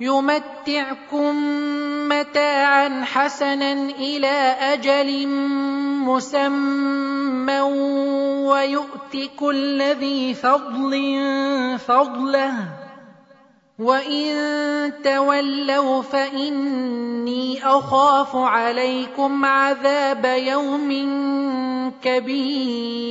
يمتعكم متاعا حسنا إلى أجل مسمى ويؤت كل ذي فضل فضله وإن تولوا فإني أخاف عليكم عذاب يوم كبير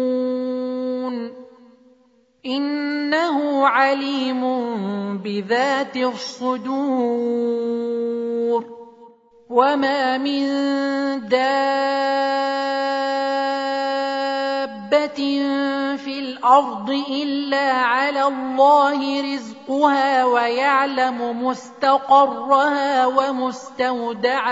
إنه عليم بذات الصدور. وما من دابة في الأرض إلا على الله رزقها ويعلم مستقرها ومستودعها.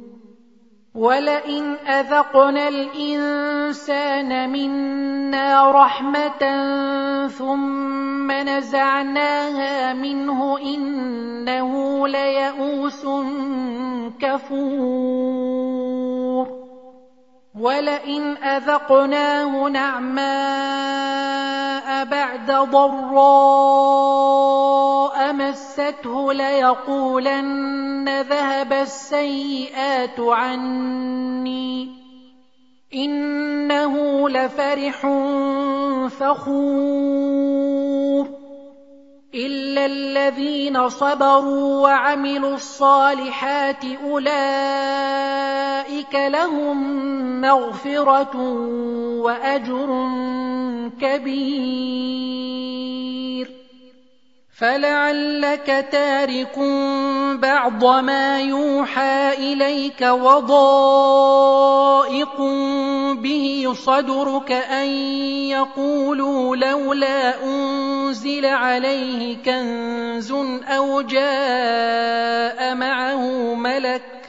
ولئن اذقنا الانسان منا رحمه ثم نزعناها منه انه ليئوس كفور ولئن اذقناه نعماء بعد ضراء مسته ليقولن ذهب السيئات عني انه لفرح فخور الا الذين صبروا وعملوا الصالحات اولئك لهم مغفره واجر كبير فلعلك تارك بعض ما يوحى اليك وضائق به صدرك ان يقولوا لولا انزل عليه كنز أو جاء معه ملك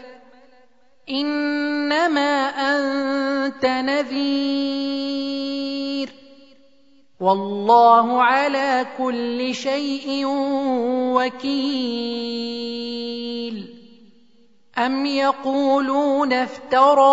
إنما أنت نذير. والله على كل شيء وكيل. أم يقولون افتراه؟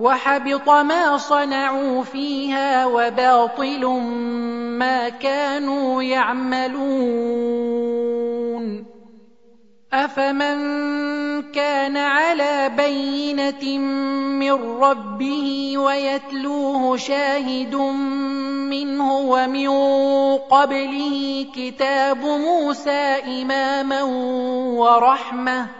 وحبط ما صنعوا فيها وباطل ما كانوا يعملون. افمن كان على بينه من ربه ويتلوه شاهد منه ومن قبله كتاب موسى اماما ورحمه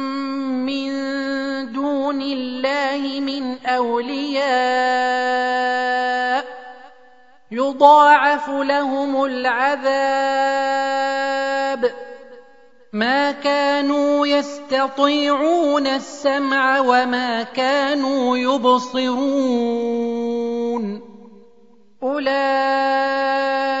الله من أولياء يضاعف لهم العذاب. ما كانوا يستطيعون السمع وما كانوا يبصرون. أولئك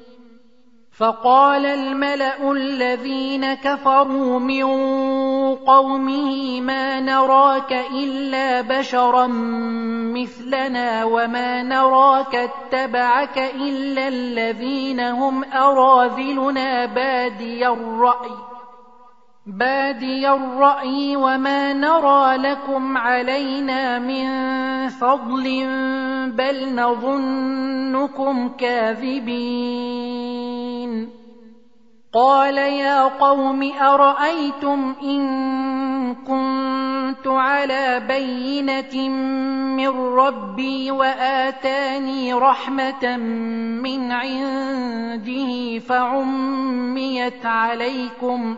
فقال الملأ الذين كفروا من قومه ما نراك إلا بشرا مثلنا وما نراك اتبعك إلا الذين هم أراذلنا بادي الرأي بادي الرأي وما نرى لكم علينا من فضل بل نظنكم كاذبين. قال يا قوم أرأيتم إن كنت على بينة من ربي وآتاني رحمة من عنده فعميت عليكم ۖ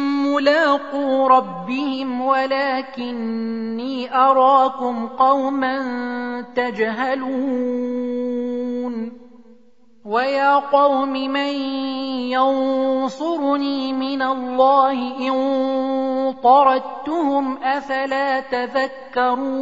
ملاقو ربهم ولكني أراكم قوما تجهلون. ويا قوم من ينصرني من الله إن طردتهم أفلا تذكرون؟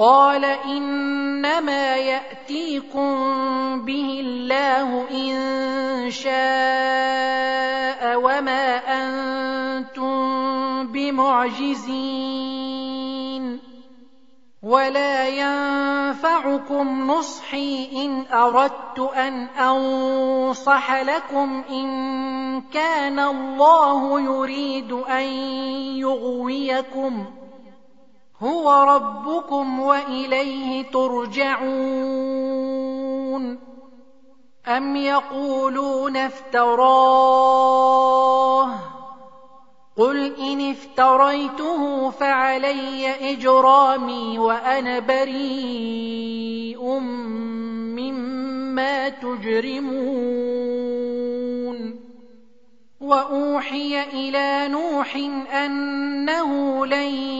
قال إنما يأتيكم به الله إن شاء وما أنتم بمعجزين ولا ينفعكم نصحي إن أردت أن أنصح لكم إن كان الله يريد أن يغويكم ۖ هو ربكم وإليه ترجعون. أم يقولون افتراه؟ قل إن افتريته فعلي إجرامي وأنا بريء مما تجرمون. وأوحي إلى نوح أنه لن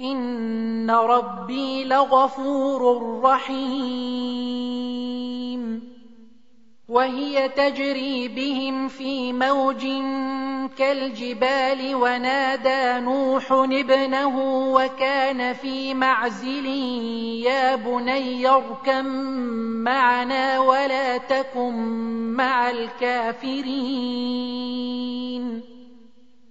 إن ربي لغفور رحيم وهي تجري بهم في موج كالجبال ونادى نوح ابنه وكان في معزل يا بني اركم معنا ولا تكن مع الكافرين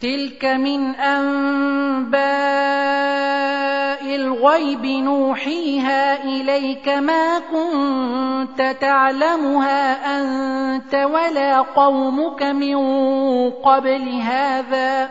تلك من انباء الغيب نوحيها اليك ما كنت تعلمها انت ولا قومك من قبل هذا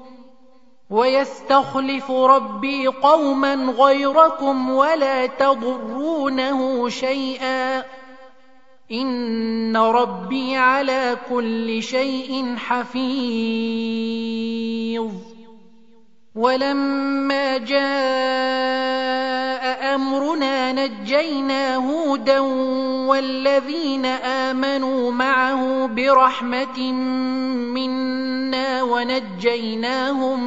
ويستخلف ربي قوما غيركم ولا تضرونه شيئا. إن ربي على كل شيء حفيظ. ولما جاء أمرنا نجينا هودا والذين آمنوا معه برحمة منا ونجيناهم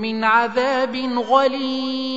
من عذاب غليظ.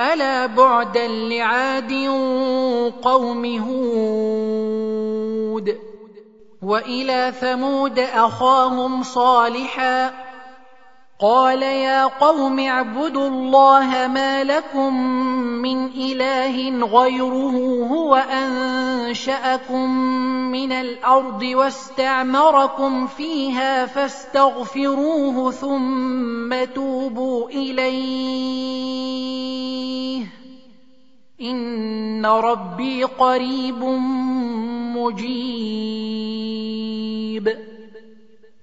ألا بعدا لعاد قوم هود وإلى ثمود أخاهم صالحا قال يا قوم اعبدوا الله ما لكم من إله غيره هو أنشأكم من الأرض واستعمركم فيها فاستغفروه ثم توبوا إليه. إن ربي قريب مجيب.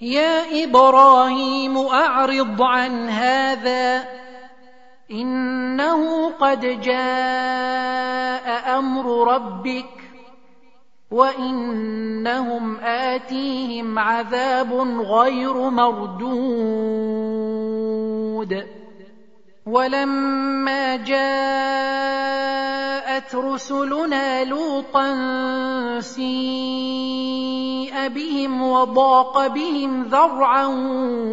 يا إبراهيم أعرض عن هذا. إنه قد جاء أمر ربك وإنهم آتيهم عذاب غير مردود. ولما جاءت رسلنا لوطا سيء بهم وضاق بهم ذرعا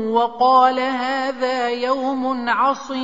وقال هذا يوم عصيب.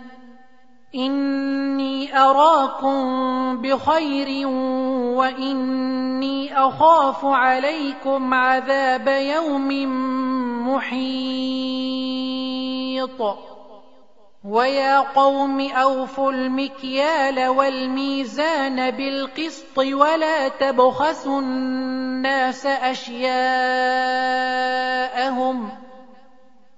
إني أراكم بخير وإني أخاف عليكم عذاب يوم محيط. ويا قوم أوفوا المكيال والميزان بالقسط ولا تبخسوا الناس أشياءهم ۖ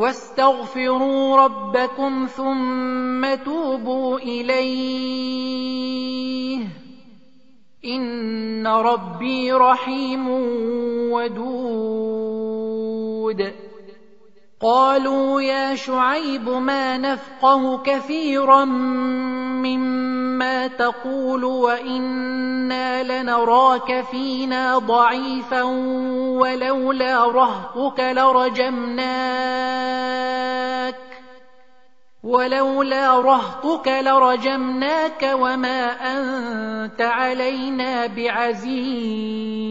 واستغفروا ربكم ثم توبوا إليه. إن ربي رحيم ودود. قالوا يا شعيب ما نفقه كثيرا مما تقول وإنا لنراك فينا ضعيفا ولولا رهطك لرجمناك ولولا رهطك لرجمناك وما أنت علينا بعزيز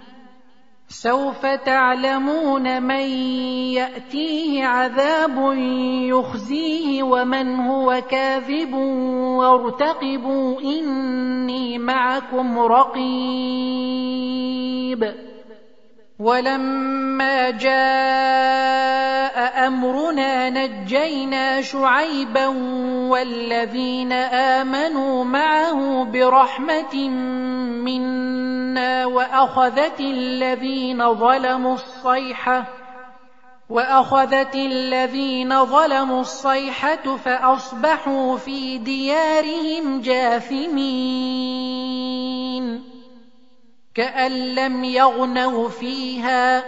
سوف تعلمون من يأتيه عذاب يخزيه ومن هو كاذب وارتقبوا إني معكم رقيب. ولما جاء أمرنا نجينا شعيبا والذين آمنوا معه برحمة منا وأخذت الذين ظلموا الصيحة وأخذت الذين ظلموا الصيحة فأصبحوا في ديارهم جاثمين. كأن لم يغنوا فيها.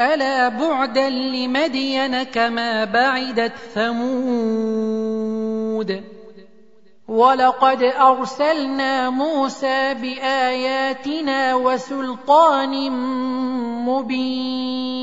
ألا بعدا لمدين كما بعدت ثمود. ولقد أرسلنا موسى بآياتنا وسلطان مبين.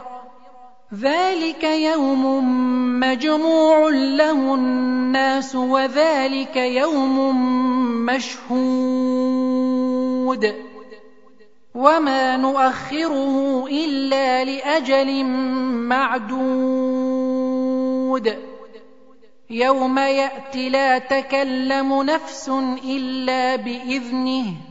ذلك يوم مجموع له الناس وذلك يوم مشهود. وما نؤخره إلا لأجل معدود. يوم يات لا تكلم نفس إلا بإذنه.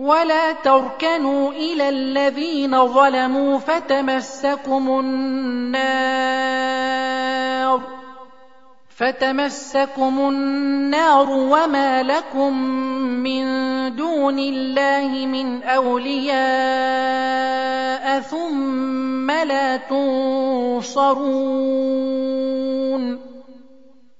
ولا تركنوا إلى الذين ظلموا فتمسكم النار فتمسكم النار وما لكم من دون الله من اولياء ثم لا تنصرون